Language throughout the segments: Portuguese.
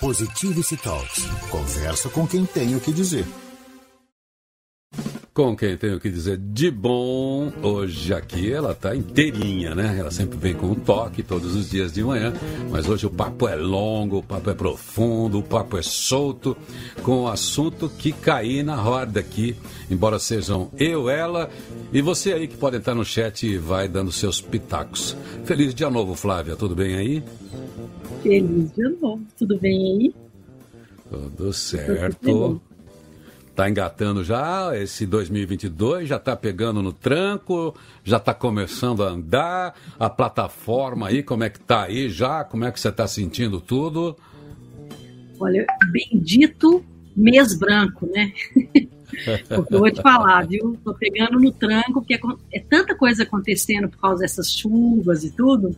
Positivity Talks. Conversa com quem tem o que dizer. Com quem tem o que dizer de bom, hoje aqui ela tá inteirinha, né? Ela sempre vem com um toque todos os dias de manhã, mas hoje o papo é longo, o papo é profundo, o papo é solto, com o assunto que cair na roda aqui, embora sejam eu, ela e você aí que pode entrar no chat e vai dando seus pitacos. Feliz dia novo, Flávia, tudo bem aí? Feliz dia novo, tudo bem aí? Tudo certo. Tá engatando já esse 2022, já tá pegando no tranco, já tá começando a andar, a plataforma aí, como é que tá aí já? Como é que você tá sentindo tudo? Olha, bendito mês branco, né? porque eu vou te falar, viu? Tô pegando no tranco, porque é tanta coisa acontecendo por causa dessas chuvas e tudo,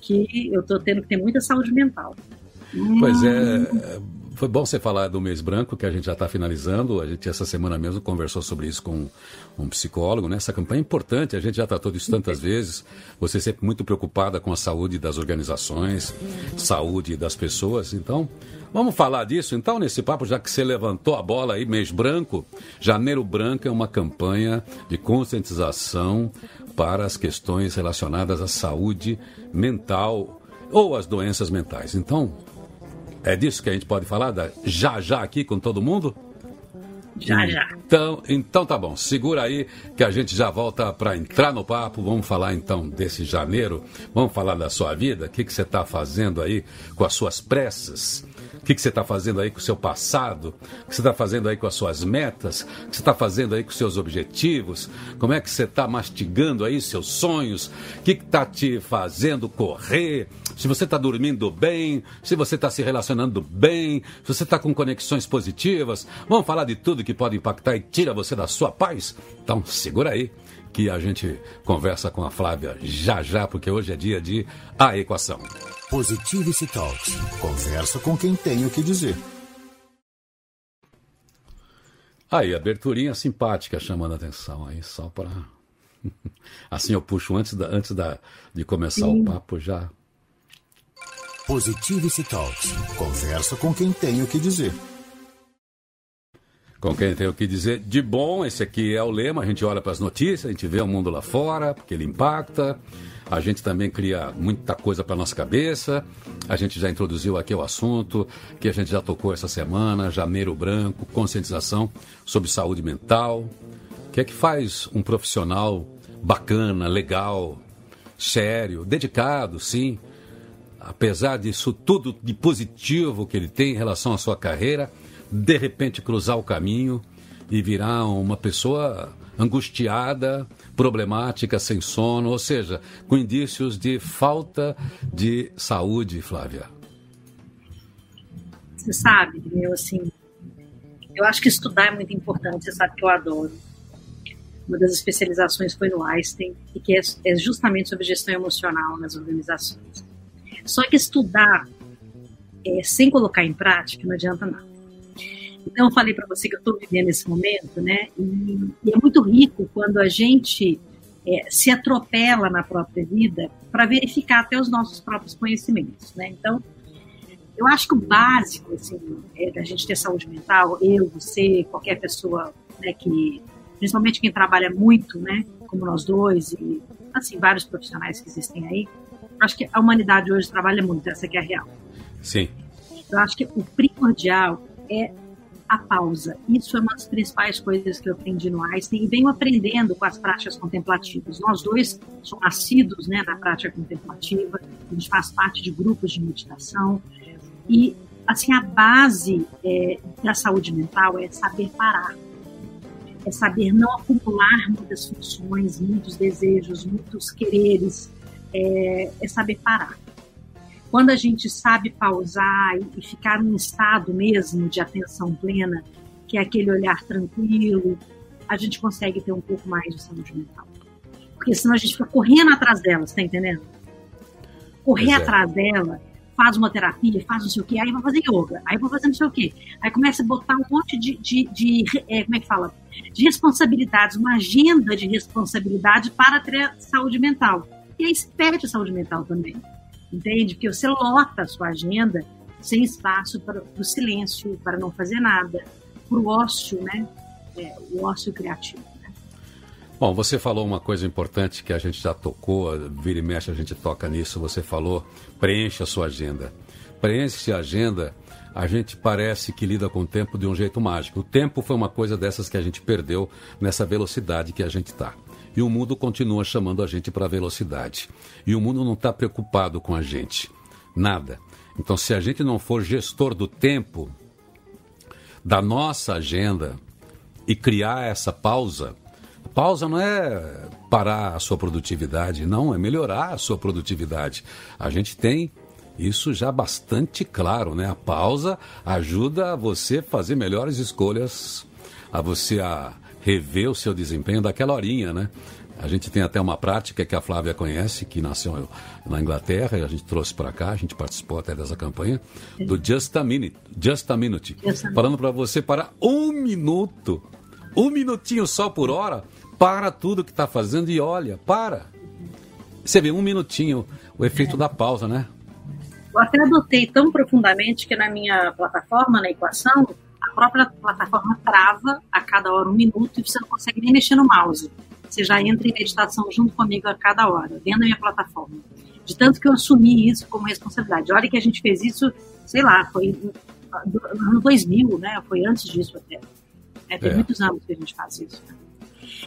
que eu tô tendo que ter muita saúde mental. Pois é, foi bom você falar do mês branco, que a gente já está finalizando. A gente, essa semana mesmo, conversou sobre isso com um psicólogo. Né? Essa campanha é importante, a gente já tratou disso tantas vezes. Você sempre muito preocupada com a saúde das organizações, saúde das pessoas. Então, vamos falar disso. Então, nesse papo, já que você levantou a bola aí, mês branco, Janeiro Branco é uma campanha de conscientização para as questões relacionadas à saúde mental ou às doenças mentais. Então, é disso que a gente pode falar da, já já aqui com todo mundo? Já já. Então, então tá bom. Segura aí que a gente já volta para entrar no papo. Vamos falar então desse janeiro. Vamos falar da sua vida. O que, que você está fazendo aí com as suas pressas? Que, que você está fazendo aí com o seu passado? O que você está fazendo aí com as suas metas? O que você está fazendo aí com os seus objetivos? Como é que você está mastigando aí seus sonhos? O que está te fazendo correr? Se você está dormindo bem? Se você está se relacionando bem? Se você está com conexões positivas? Vamos falar de tudo que pode impactar e tira você da sua paz? Então, segura aí que a gente conversa com a Flávia já já, porque hoje é dia de A Equação. Positivity Talks. Conversa com quem tem o que dizer. Aí, aberturinha simpática chamando a atenção aí, só para. Assim eu puxo antes, da, antes da, de começar Sim. o papo já. Positivity Talks. Conversa com quem tem o que dizer. Com quem tem o que dizer de bom, esse aqui é o lema. A gente olha para as notícias, a gente vê o mundo lá fora, porque ele impacta. A gente também cria muita coisa para nossa cabeça. A gente já introduziu aqui o assunto que a gente já tocou essa semana, janeiro branco, conscientização sobre saúde mental. O que é que faz um profissional bacana, legal, sério, dedicado, sim, apesar disso tudo de positivo que ele tem em relação à sua carreira, de repente cruzar o caminho e virar uma pessoa angustiada, problemática, sem sono, ou seja, com indícios de falta de saúde, Flávia? Você sabe, meu, assim, eu acho que estudar é muito importante, você sabe que eu adoro. Uma das especializações foi no Einstein, e que é, é justamente sobre gestão emocional nas organizações. Só que estudar é, sem colocar em prática não adianta nada. Então, eu falei para você que eu estou vivendo esse momento, né? E, e, é muito rico quando a gente é, se atropela na própria vida para verificar até os nossos próprios conhecimentos, né? Então, eu acho que o básico, assim, é da gente ter saúde mental, eu, você, qualquer pessoa, né, que, principalmente quem trabalha muito, né, como nós dois e, assim, vários profissionais que existem aí, acho que a humanidade hoje trabalha muito, essa que é a real. Sim. Eu acho que o primordial é a pausa. Isso é uma das principais coisas que eu aprendi no Einstein e venho aprendendo com as práticas contemplativas. Nós dois somos nascidos né, na prática contemplativa, a gente faz parte de grupos de meditação e assim a base é, da saúde mental é saber parar, é saber não acumular muitas funções, muitos desejos, muitos quereres, é, é saber parar. Quando a gente sabe pausar e, ficar num estado mesmo de atenção plena, que é aquele olhar tranquilo, a gente consegue ter um pouco mais de saúde mental. Porque senão a gente fica correndo atrás dela, você tá entendendo? Correr é. atrás dela, faz uma terapia, faz não sei o quê, aí vai fazer yoga, aí vai fazer não sei o quê. Aí começa a botar um monte de, de, de é, como é que fala? De responsabilidades, uma agenda de responsabilidade para ter saúde mental. E aí se perde a saúde mental também entende? Porque você lota a sua agenda sem espaço para o silêncio, para não fazer nada, para o ócio, né? É, o ócio criativo. Né? Bom, você falou uma coisa importante que a gente já tocou, vira e mexe a gente toca nisso. Você falou, preencha a sua agenda. Preenche a agenda, a gente parece que lida com o tempo de um jeito mágico. O tempo foi uma coisa dessas que a gente perdeu nessa velocidade que a gente está. E o mundo continua chamando a gente para a velocidade. E o mundo não está preocupado com a gente. Nada. Então, se a gente não for gestor do tempo, da nossa agenda e criar essa pausa, pausa não é parar a sua produtividade, não, é melhorar a sua produtividade. A gente tem isso já bastante claro, né? A pausa ajuda você a fazer melhores escolhas, a você a rever o seu desempenho daquela horinha, né? A gente tem até uma prática que a Flávia conhece, que nasceu na Inglaterra, e a gente trouxe para cá, a gente participou até dessa campanha, do Just a Minute. Just a Minute. Just a falando para você para um minuto, um minutinho só por hora, para tudo que está fazendo e olha, para. Você vê um minutinho, o efeito é. da pausa, né? Eu até adotei tão profundamente que na minha plataforma, na equação, a própria plataforma trava a cada hora um minuto e você não consegue nem mexer no mouse. Você já entra em meditação junto comigo a cada hora, dentro da minha plataforma. De tanto que eu assumi isso como responsabilidade. Olha que a gente fez isso, sei lá, foi no ano 2000, né? Foi antes disso até. É, tem é. muitos anos que a gente faz isso. Né?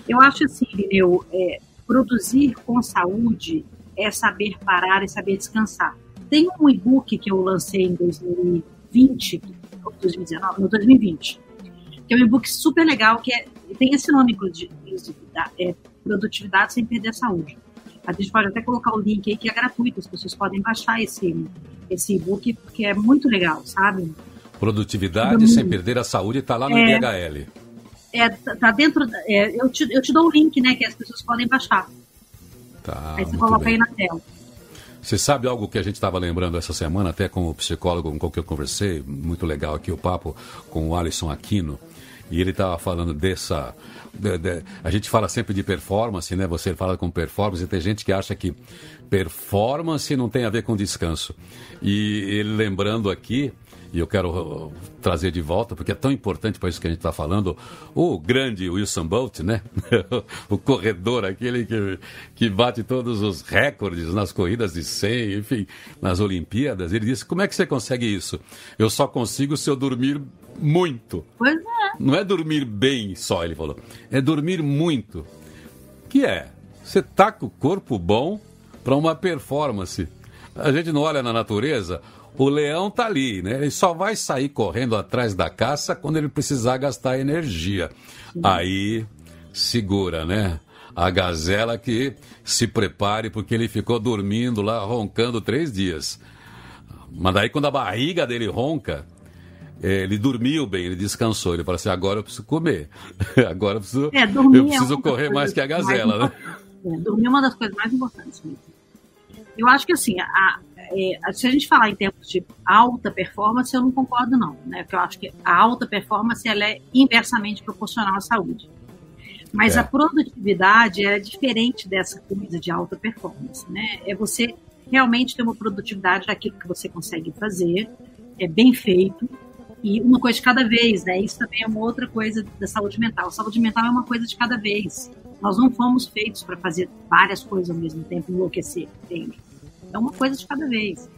Eu acho assim, Lineu, é, produzir com saúde é saber parar e saber descansar. Tem um e-book que eu lancei em 2020, ou 2019, no 2020, que é um e-book super legal, que é, tem esse nome, inclusive, é, Produtividade Sem Perder a Saúde. A gente pode até colocar o link aí que é gratuito, as pessoas podem baixar esse esse e-book, porque é muito legal, sabe? Produtividade sem perder a saúde está lá no é, DHL. É, tá dentro. É, eu, te, eu te dou o link, né, que as pessoas podem baixar. Tá, aí você coloca bem. aí na tela. Você sabe algo que a gente estava lembrando essa semana, até com o psicólogo com quem eu conversei, muito legal aqui o papo com o Alisson Aquino, e ele estava falando dessa. De, de, a gente fala sempre de performance, né? Você fala com performance, e tem gente que acha que performance não tem a ver com descanso. E ele lembrando aqui e eu quero uh, trazer de volta, porque é tão importante para isso que a gente está falando, o grande Wilson Bolt, né? o corredor, aquele que, que bate todos os recordes nas corridas de 100, enfim, nas Olimpíadas. Ele disse: Como é que você consegue isso? Eu só consigo se eu dormir muito. Pois é. Não é dormir bem só, ele falou. É dormir muito. Que é? Você tá com o corpo bom para uma performance. A gente não olha na natureza, o leão tá ali, né? Ele só vai sair correndo atrás da caça quando ele precisar gastar energia. Aí segura, né? A gazela que se prepare porque ele ficou dormindo lá, roncando três dias. Mas daí quando a barriga dele ronca, ele dormiu bem, ele descansou. Ele falou assim: agora eu preciso comer. agora eu preciso, é, eu preciso é correr mais que a gazela, né? É, dormir é uma das coisas mais importantes mesmo. Eu acho que assim, a, é, se a gente falar em termos de alta performance, eu não concordo não, né? Porque eu acho que a alta performance ela é inversamente proporcional à saúde. Mas é. a produtividade é diferente dessa coisa de alta performance, né? É você realmente ter uma produtividade daquilo que você consegue fazer, é bem feito, e uma coisa de cada vez, né? Isso também é uma outra coisa da saúde mental. A saúde mental é uma coisa de cada vez. Nós não fomos feitos para fazer várias coisas ao mesmo tempo, enlouquecer, entende? É uma coisa de cada vez.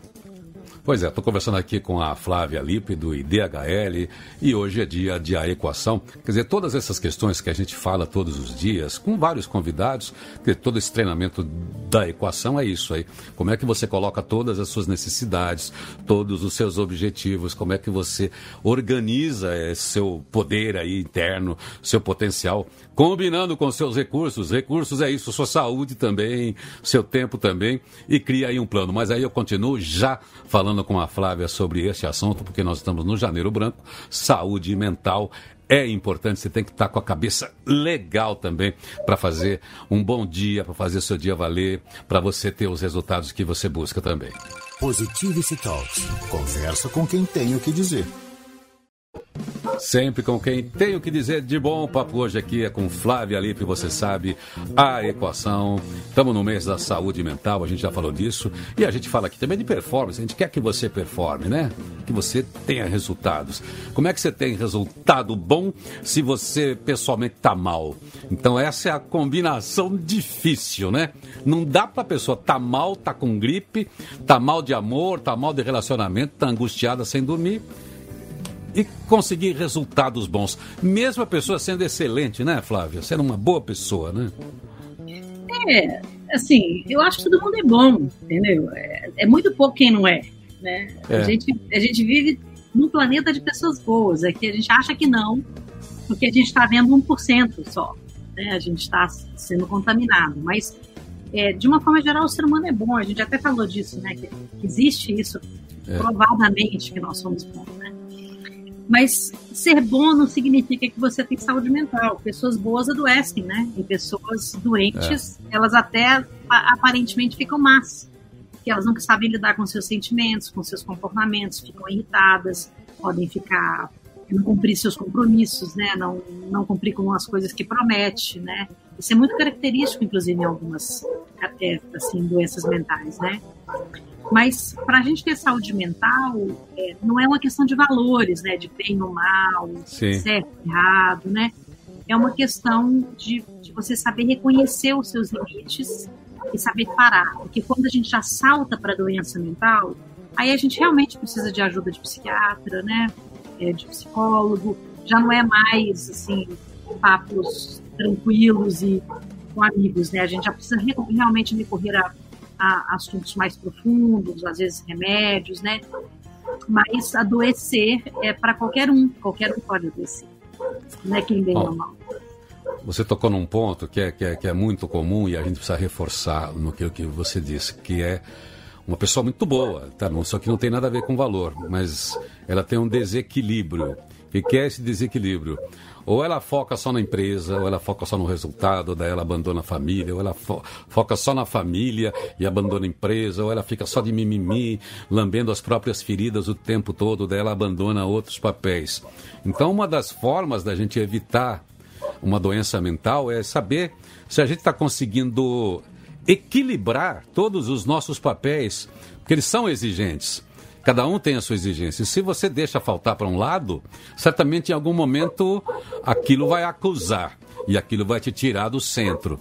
Pois é, estou conversando aqui com a Flávia Lippe, do IDHL, e hoje é dia de a equação. Quer dizer, todas essas questões que a gente fala todos os dias, com vários convidados, que todo esse treinamento da equação é isso aí. Como é que você coloca todas as suas necessidades, todos os seus objetivos, como é que você organiza seu poder aí interno, seu potencial, combinando com seus recursos. Recursos é isso, sua saúde também, seu tempo também, e cria aí um plano. Mas aí eu continuo já falando falando com a Flávia sobre esse assunto, porque nós estamos no Janeiro Branco. Saúde mental é importante, você tem que estar com a cabeça legal também para fazer um bom dia, para fazer seu dia valer, para você ter os resultados que você busca também. Positivity Talks. Conversa com quem tem o que dizer. Sempre com quem tem o que dizer de bom. O papo hoje aqui é com Flávia Lipe, você sabe, a equação. Estamos no mês da saúde mental, a gente já falou disso. E a gente fala aqui também de performance. A gente quer que você performe, né? Que você tenha resultados. Como é que você tem resultado bom se você pessoalmente está mal? Então, essa é a combinação difícil, né? Não dá para a pessoa tá mal, tá com gripe, tá mal de amor, tá mal de relacionamento, tá angustiada sem dormir e conseguir resultados bons. Mesmo a pessoa sendo excelente, né, Flávia? Sendo uma boa pessoa, né? É, assim, eu acho que todo mundo é bom, entendeu? É, é muito pouco quem não é, né? É. A, gente, a gente vive num planeta de pessoas boas, é que a gente acha que não, porque a gente está vendo 1% só, né? A gente está sendo contaminado, mas é, de uma forma geral o ser humano é bom, a gente até falou disso, né? Que, que existe isso, é. provadamente que nós somos bons, né? Mas ser bom não significa que você tem saúde mental. Pessoas boas adoecem, né? E pessoas doentes, é. elas até aparentemente ficam más. Porque elas não sabem lidar com seus sentimentos, com seus comportamentos, ficam irritadas, podem ficar não cumprir seus compromissos, né? Não, não cumprir com as coisas que promete, né? Isso é muito característico, inclusive, em algumas até, assim, doenças mentais, né? Mas para a gente ter saúde mental, é, não é uma questão de valores, né? De bem ou mal, Sim. certo, errado, né? É uma questão de, de você saber reconhecer os seus limites e saber parar. Porque quando a gente já salta para a doença mental, aí a gente realmente precisa de ajuda de psiquiatra, né? É, de psicólogo. Já não é mais, assim, papos tranquilos e com amigos, né? A gente já precisa realmente recorrer a a assuntos mais profundos, às vezes remédios, né? Mas adoecer é para qualquer um, qualquer um pode adoecer. Não é quem bem ou mal. Você tocou num ponto que é, que, é, que é muito comum e a gente precisa reforçar no que, que você disse, que é uma pessoa muito boa, tá? só que não tem nada a ver com valor, mas ela tem um desequilíbrio. O que é esse desequilíbrio? Ou ela foca só na empresa, ou ela foca só no resultado, daí ela abandona a família, ou ela fo foca só na família e abandona a empresa, ou ela fica só de mimimi, lambendo as próprias feridas o tempo todo, daí ela abandona outros papéis. Então, uma das formas da gente evitar uma doença mental é saber se a gente está conseguindo equilibrar todos os nossos papéis, porque eles são exigentes. Cada um tem a sua exigência. Se você deixa faltar para um lado, certamente em algum momento aquilo vai acusar e aquilo vai te tirar do centro.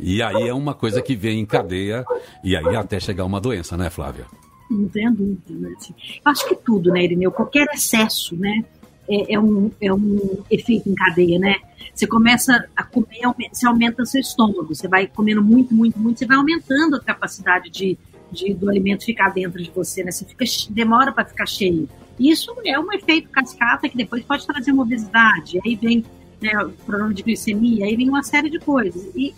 E aí é uma coisa que vem em cadeia e aí até chegar uma doença, né, Flávia? Não tenho dúvida. Né? Assim, acho que tudo, né, Irineu? Qualquer excesso, né, é, é, um, é um efeito em cadeia, né? Você começa a comer, você aumenta seu estômago, você vai comendo muito, muito, muito, você vai aumentando a capacidade de de, do alimento ficar dentro de você, né? Você fica, demora para ficar cheio. Isso é um efeito cascata que depois pode trazer uma obesidade. Aí vem né, o problema de glicemia, aí vem uma série de coisas. E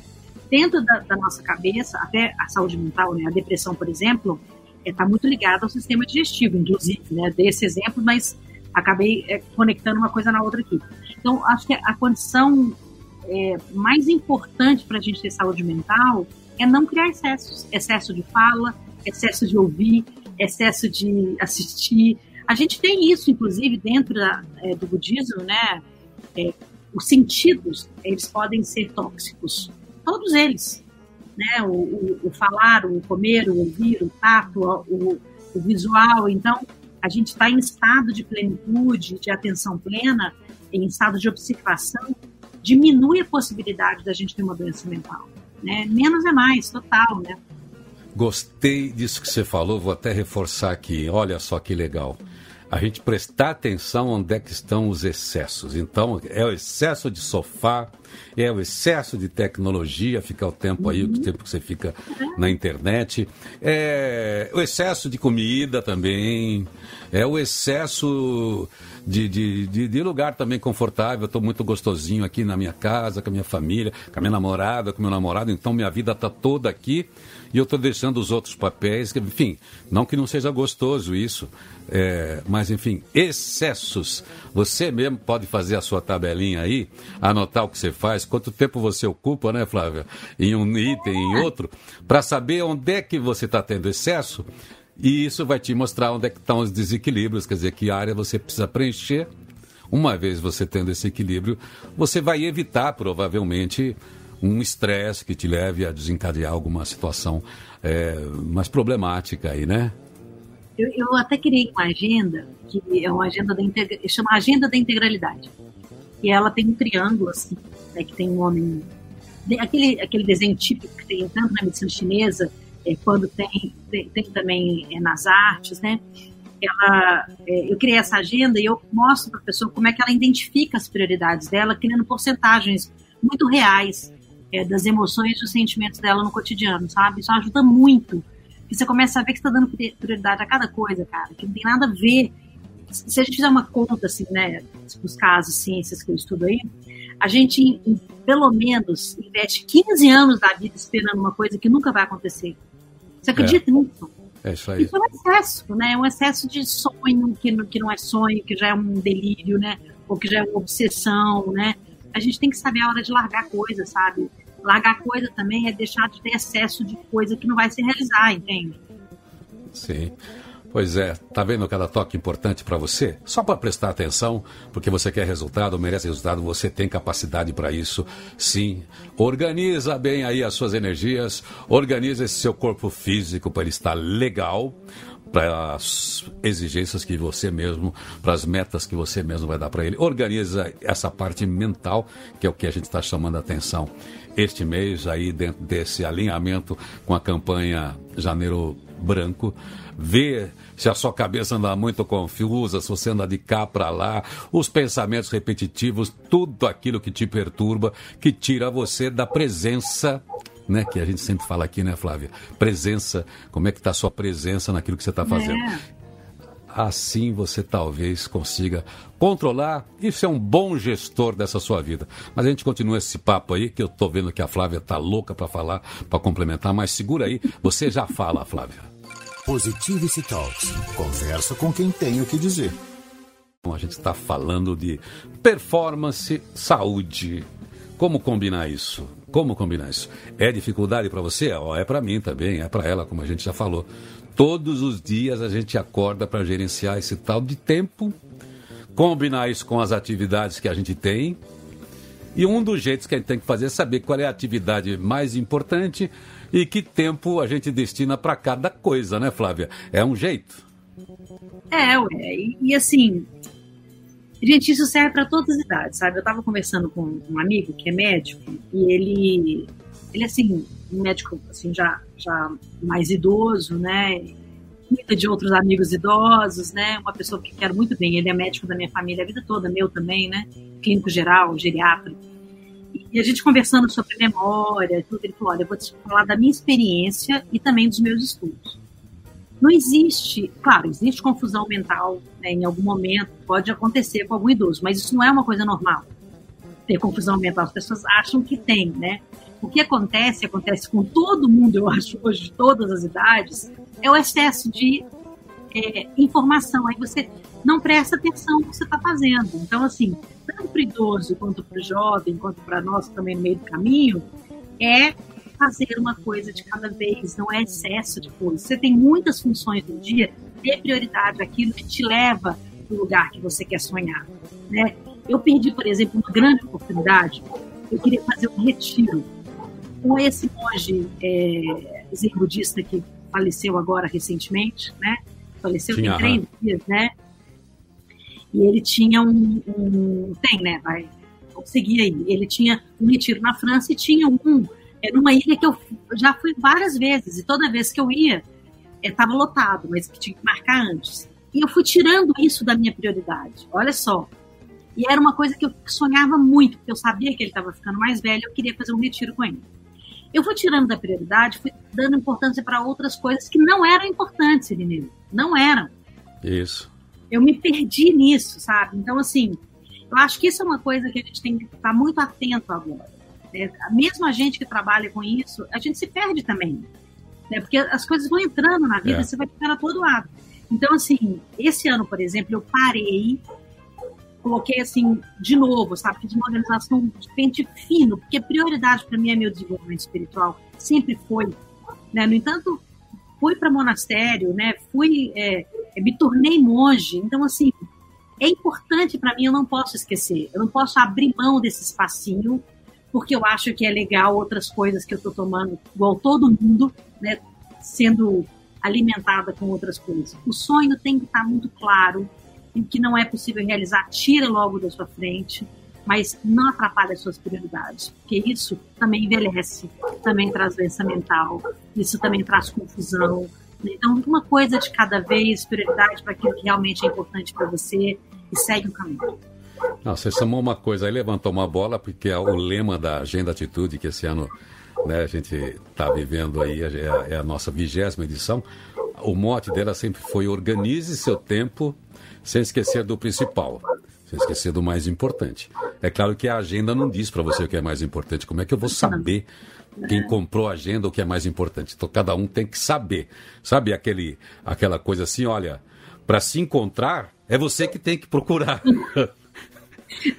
dentro da, da nossa cabeça, até a saúde mental, né, a depressão, por exemplo, está é, muito ligada ao sistema digestivo, inclusive, né? Dei esse exemplo, mas acabei é, conectando uma coisa na outra aqui. Então, acho que a condição é, mais importante para a gente ter saúde mental é não criar excessos. Excesso de fala, excesso de ouvir, excesso de assistir. A gente tem isso, inclusive, dentro da, é, do budismo, né? É, os sentidos, eles podem ser tóxicos. Todos eles. Né? O, o, o falar, o comer, o ouvir, o tato, o, o visual. Então, a gente está em estado de plenitude, de atenção plena, em estado de observação, diminui a possibilidade da gente ter uma doença mental. Né? Menos é mais, total, né? Gostei disso que você falou, vou até reforçar aqui. Olha só que legal. A gente prestar atenção onde é que estão os excessos. Então, é o excesso de sofá, é o excesso de tecnologia, ficar o tempo aí, uhum. o tempo que você fica na internet, é o excesso de comida também, é o excesso de, de, de, de lugar também confortável. Estou muito gostosinho aqui na minha casa, com a minha família, com a minha namorada, com o meu namorado, então minha vida está toda aqui e eu estou deixando os outros papéis, enfim, não que não seja gostoso isso, é, mas enfim, excessos. Você mesmo pode fazer a sua tabelinha aí, anotar o que você faz, quanto tempo você ocupa, né, Flávia, em um item, em outro, para saber onde é que você está tendo excesso. E isso vai te mostrar onde é que estão os desequilíbrios, quer dizer, que área você precisa preencher. Uma vez você tendo esse equilíbrio, você vai evitar provavelmente um estresse que te leve a desencadear alguma situação é, mais problemática aí, né? Eu, eu, até criei uma agenda, que é uma agenda da integra... chama Agenda da Integralidade. E ela tem um triângulo, assim, né, que tem um homem. Aquele, aquele desenho típico que tem tanto na medicina chinesa, é, quando tem, tem, tem também é, nas artes, né? Ela, é, eu criei essa agenda e eu mostro para a pessoa como é que ela identifica as prioridades dela, criando porcentagens muito reais é, das emoções e dos sentimentos dela no cotidiano, sabe? Isso ajuda muito. E você começa a ver que está dando prioridade a cada coisa, cara, que não tem nada a ver. Se a gente fizer uma conta, assim, né, os casos, ciências que eu estudo aí, a gente, em, pelo menos, investe 15 anos da vida esperando uma coisa que nunca vai acontecer. Você acredita é. nisso? É isso aí. Isso é um excesso, né? É um excesso de sonho que não, que não é sonho, que já é um delírio, né? Ou que já é uma obsessão, né? A gente tem que saber a hora de largar coisa, sabe? Largar coisa também é deixar de ter excesso de coisa que não vai se realizar, entende? Sim. Pois é, tá vendo cada toque importante para você? Só para prestar atenção, porque você quer resultado, merece resultado, você tem capacidade para isso. Sim. Organiza bem aí as suas energias, organiza esse seu corpo físico para ele estar legal, para as exigências que você mesmo, para as metas que você mesmo vai dar para ele. Organiza essa parte mental, que é o que a gente está chamando a atenção este mês, aí dentro desse alinhamento com a campanha Janeiro Branco. Ver se a sua cabeça anda muito confusa, se você anda de cá para lá, os pensamentos repetitivos, tudo aquilo que te perturba, que tira você da presença né, que a gente sempre fala aqui, né, Flávia? Presença, como é que está a sua presença naquilo que você está fazendo? É. Assim você talvez consiga controlar e ser um bom gestor dessa sua vida. Mas a gente continua esse papo aí, que eu estou vendo que a Flávia está louca para falar, para complementar, mas segura aí, você já fala, Flávia. Positivity Talks. Conversa com quem tem o que dizer. A gente está falando de performance, saúde. Como combinar isso? Como combinar isso? É dificuldade para você? É para mim também, é para ela, como a gente já falou. Todos os dias a gente acorda para gerenciar esse tal de tempo, combinar isso com as atividades que a gente tem. E um dos jeitos que a gente tem que fazer é saber qual é a atividade mais importante e que tempo a gente destina para cada coisa, né, Flávia? É um jeito. É, ué. E assim, gente, isso serve para todas as idades, sabe? Eu estava conversando com um amigo que é médico e ele, ele assim, um médico assim já, já mais idoso, né? Cuida de outros amigos idosos, né? Uma pessoa que quero muito bem. Ele é médico da minha família a vida toda, meu também, né? Clínico geral, geriatra. E a gente conversando sobre memória, tudo, ele falou: olha, eu vou te falar da minha experiência e também dos meus estudos. Não existe, claro, existe confusão mental né, em algum momento, pode acontecer com algum idoso, mas isso não é uma coisa normal. Ter confusão mental, as pessoas acham que tem, né? O que acontece, acontece com todo mundo, eu acho, hoje, de todas as idades, é o excesso de é, informação. Aí você não presta atenção no que você está fazendo. Então, assim, tanto para o idoso quanto para o jovem, quanto para nós também no meio do caminho, é fazer uma coisa de cada vez, não é excesso de coisa. Você tem muitas funções no dia, dê prioridade àquilo que te leva para o lugar que você quer sonhar. Né? Eu perdi, por exemplo, uma grande oportunidade. Eu queria fazer um retiro com esse monge é, zen budista que faleceu agora recentemente, né? Faleceu tem três dias, né? E ele tinha um, um tem, né? Vai, conseguir aí. Ele tinha um retiro na França e tinha um é numa ilha que eu já fui várias vezes e toda vez que eu ia estava é, lotado, mas que tinha que marcar antes. E eu fui tirando isso da minha prioridade. Olha só. E era uma coisa que eu sonhava muito, porque eu sabia que ele estava ficando mais velho, eu queria fazer um retiro com ele. Eu fui tirando da prioridade, fui dando importância para outras coisas que não eram importantes, Irineu. Não eram. Isso. Eu me perdi nisso, sabe? Então, assim, eu acho que isso é uma coisa que a gente tem que estar muito atento agora. Né? Mesmo a gente que trabalha com isso, a gente se perde também. Né? Porque as coisas vão entrando na vida, é. você vai ficar a todo lado. Então, assim, esse ano, por exemplo, eu parei, coloquei assim, de novo, sabe? Fiz uma organização de pente fino, porque prioridade para mim é meu desenvolvimento espiritual, sempre foi. Né? No entanto, fui para monastério, né? Fui, é, me tornei monge. Então, assim, é importante para mim, eu não posso esquecer. Eu não posso abrir mão desse espacinho, porque eu acho que é legal outras coisas que eu estou tomando, igual todo mundo, né, sendo alimentada com outras coisas. O sonho tem que estar muito claro, e o que não é possível realizar, tira logo da sua frente, mas não atrapalha as suas prioridades, porque isso também envelhece, também traz doença mental, isso também traz confusão. Então, uma coisa de cada vez, prioridade para aquilo que realmente é importante para você e segue o caminho. Não, você chamou uma coisa aí, levantou uma bola, porque é o lema da Agenda Atitude, que esse ano né, a gente está vivendo aí, é, é a nossa vigésima edição. O mote dela sempre foi organize seu tempo sem esquecer do principal, sem esquecer do mais importante. É claro que a agenda não diz para você o que é mais importante. Como é que eu vou saber quem comprou a agenda o que é mais importante? Então cada um tem que saber. Sabe aquele, aquela coisa assim, olha, para se encontrar é você que tem que procurar.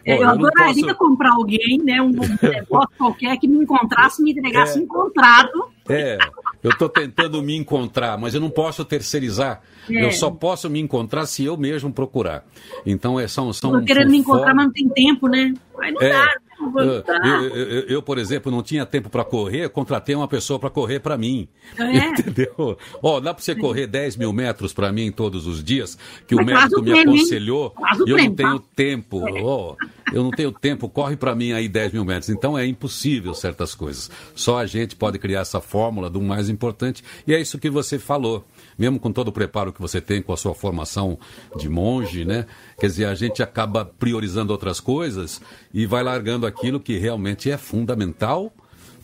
É, eu, eu adoraria posso... comprar alguém, né, um negócio qualquer que me encontrasse e me entregasse é, encontrado. É, eu estou tentando me encontrar, mas eu não posso terceirizar. É. Eu só posso me encontrar se eu mesmo procurar. Então, é, são. são Estou querendo me encontrar, mas não tem tempo, né? Mas não é. dá. Eu, eu, eu, por exemplo, não tinha tempo para correr, contratei uma pessoa para correr para mim. É. Entendeu? Ó, dá para você correr 10 mil metros para mim todos os dias, que Mas o médico me aconselhou, e eu não tenho tá? tempo. Ó, eu não tenho tempo, corre para mim aí 10 mil metros. Então é impossível certas coisas. Só a gente pode criar essa fórmula do mais importante, e é isso que você falou mesmo com todo o preparo que você tem com a sua formação de monge, né? Quer dizer, a gente acaba priorizando outras coisas e vai largando aquilo que realmente é fundamental,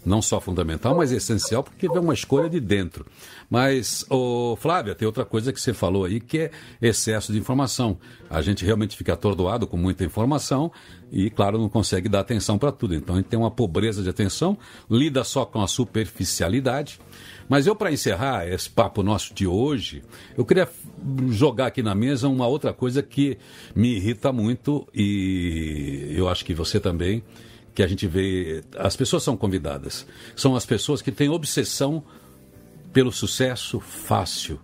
não só fundamental, mas essencial, porque é uma escolha de dentro. Mas, ô, Flávia, tem outra coisa que você falou aí, que é excesso de informação. A gente realmente fica atordoado com muita informação e, claro, não consegue dar atenção para tudo. Então, a gente tem uma pobreza de atenção, lida só com a superficialidade mas eu, para encerrar esse papo nosso de hoje, eu queria jogar aqui na mesa uma outra coisa que me irrita muito e eu acho que você também, que a gente vê. As pessoas são convidadas. São as pessoas que têm obsessão pelo sucesso fácil.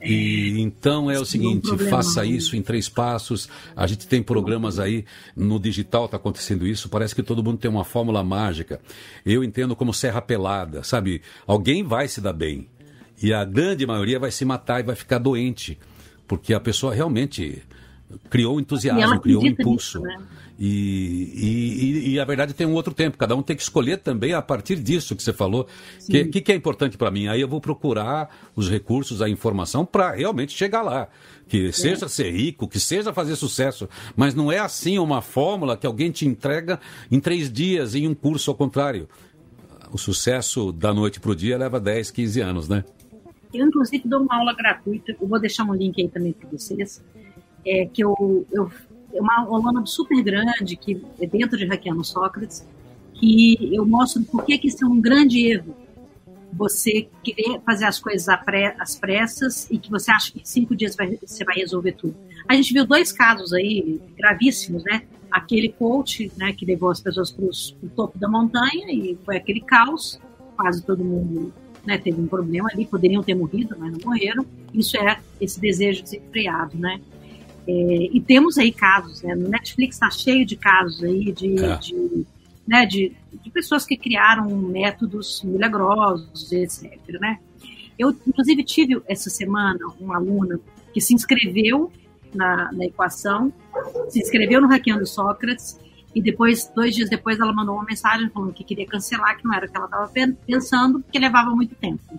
E então é o seguinte, faça isso em três passos. A gente tem programas aí no digital está acontecendo isso. Parece que todo mundo tem uma fórmula mágica. Eu entendo como serra pelada, sabe? Alguém vai se dar bem e a grande maioria vai se matar e vai ficar doente, porque a pessoa realmente criou entusiasmo, criou impulso. Nisso, né? E, e, e, a verdade tem um outro tempo. Cada um tem que escolher também a partir disso que você falou. O que, que, que, é importante para mim? Aí eu vou procurar os recursos, a informação para realmente chegar lá. Que seja é. ser rico, que seja fazer sucesso. Mas não é assim uma fórmula que alguém te entrega em três dias em um curso ao contrário. O sucesso da noite para o dia leva 10, 15 anos, né? Eu, inclusive, dou uma aula gratuita. Eu vou deixar um link aí também para vocês. É, que eu, eu é uma aluna super grande que é dentro de Hackeando Sócrates, que eu mostro por que isso é um grande erro. Você querer fazer as coisas às pressas e que você acha que em cinco dias vai, você vai resolver tudo. A gente viu dois casos aí gravíssimos, né? Aquele coach, né, que levou as pessoas para o topo da montanha e foi aquele caos, quase todo mundo né, teve um problema ali, poderiam ter morrido, mas não morreram. Isso é esse desejo desenfreado, né? É, e temos aí casos, né? No Netflix está cheio de casos aí de, é. de, né, de, de, pessoas que criaram métodos milagrosos, etc. Né? Eu, inclusive, tive essa semana uma aluna que se inscreveu na, na equação, se inscreveu no Hackeando Sócrates, e depois, dois dias depois, ela mandou uma mensagem falando que queria cancelar, que não era o que ela estava pensando, porque levava muito tempo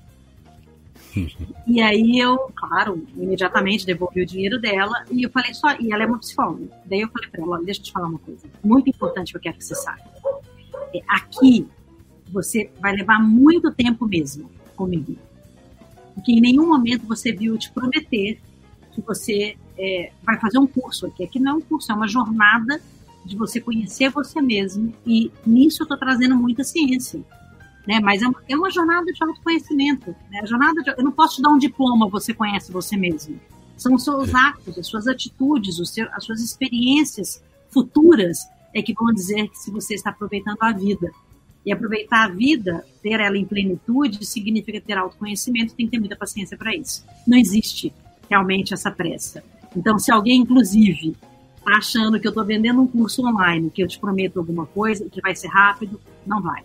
e aí eu, claro, imediatamente devolvi o dinheiro dela e eu falei só, e ela é uma psicóloga. Daí eu falei para ela, deixa eu te falar uma coisa, muito importante que eu quero que você saiba. É, aqui você vai levar muito tempo mesmo comigo. Porque em nenhum momento você viu te prometer que você é, vai fazer um curso aqui. Aqui não é um curso, é uma jornada de você conhecer você mesmo. E nisso eu estou trazendo muita ciência né? Mas é uma, é uma jornada de autoconhecimento, né? A jornada de, eu não posso te dar um diploma, você conhece você mesmo. São os seus atos, as suas atitudes, seu, as suas experiências futuras é que vão dizer se você está aproveitando a vida. E aproveitar a vida, ter ela em plenitude, significa ter autoconhecimento, tem que ter muita paciência para isso. Não existe realmente essa pressa. Então, se alguém, inclusive, está achando que eu estou vendendo um curso online, que eu te prometo alguma coisa, que vai ser rápido, não vai.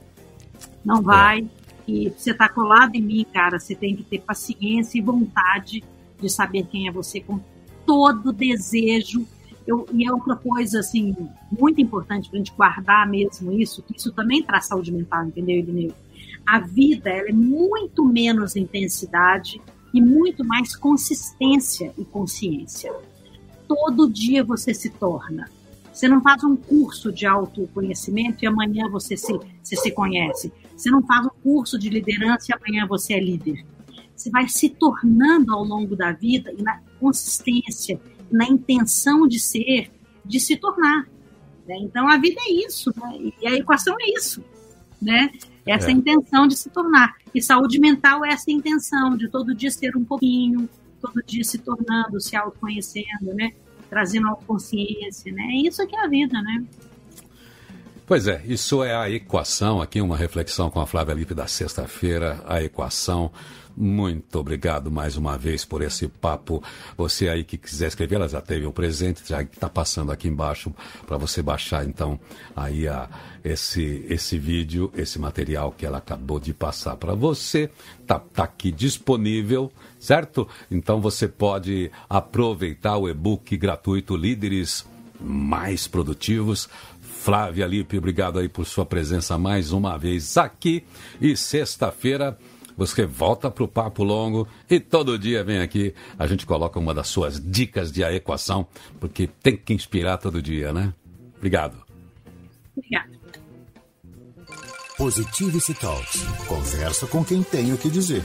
Não vai. É. E você está colado em mim, cara, você tem que ter paciência e vontade de saber quem é você com todo desejo. Eu, e é outra coisa, assim, muito importante para a gente guardar mesmo isso, que isso também traz saúde mental, entendeu, Irineu? A vida, ela é muito menos intensidade e muito mais consistência e consciência. Todo dia você se torna. Você não faz um curso de autoconhecimento e amanhã você se, você se conhece. Você não faz um curso de liderança e amanhã você é líder. Você vai se tornando ao longo da vida e na consistência, na intenção de ser, de se tornar. Né? Então a vida é isso, né? e a equação é isso. Né? Essa é. intenção de se tornar. E saúde mental é essa intenção de todo dia ser um pouquinho, todo dia se tornando, se autoconhecendo, né? Trazendo autoconsciência, né? É isso que é a vida, né? Pois é, isso é a equação, aqui uma reflexão com a Flávia Lippe da sexta-feira, a equação. Muito obrigado mais uma vez por esse papo. Você aí que quiser escrever, ela já teve o um presente, já está passando aqui embaixo para você baixar então aí a, esse, esse vídeo, esse material que ela acabou de passar para você. Tá, tá aqui disponível, certo? Então você pode aproveitar o e-book gratuito Líderes Mais Produtivos Flávia Lipe, obrigado aí por sua presença mais uma vez aqui. E sexta-feira você volta para o Papo Longo e todo dia vem aqui, a gente coloca uma das suas dicas de equação, porque tem que inspirar todo dia, né? Obrigado. Obrigada. Positivity Talks. Conversa com quem tem o que dizer.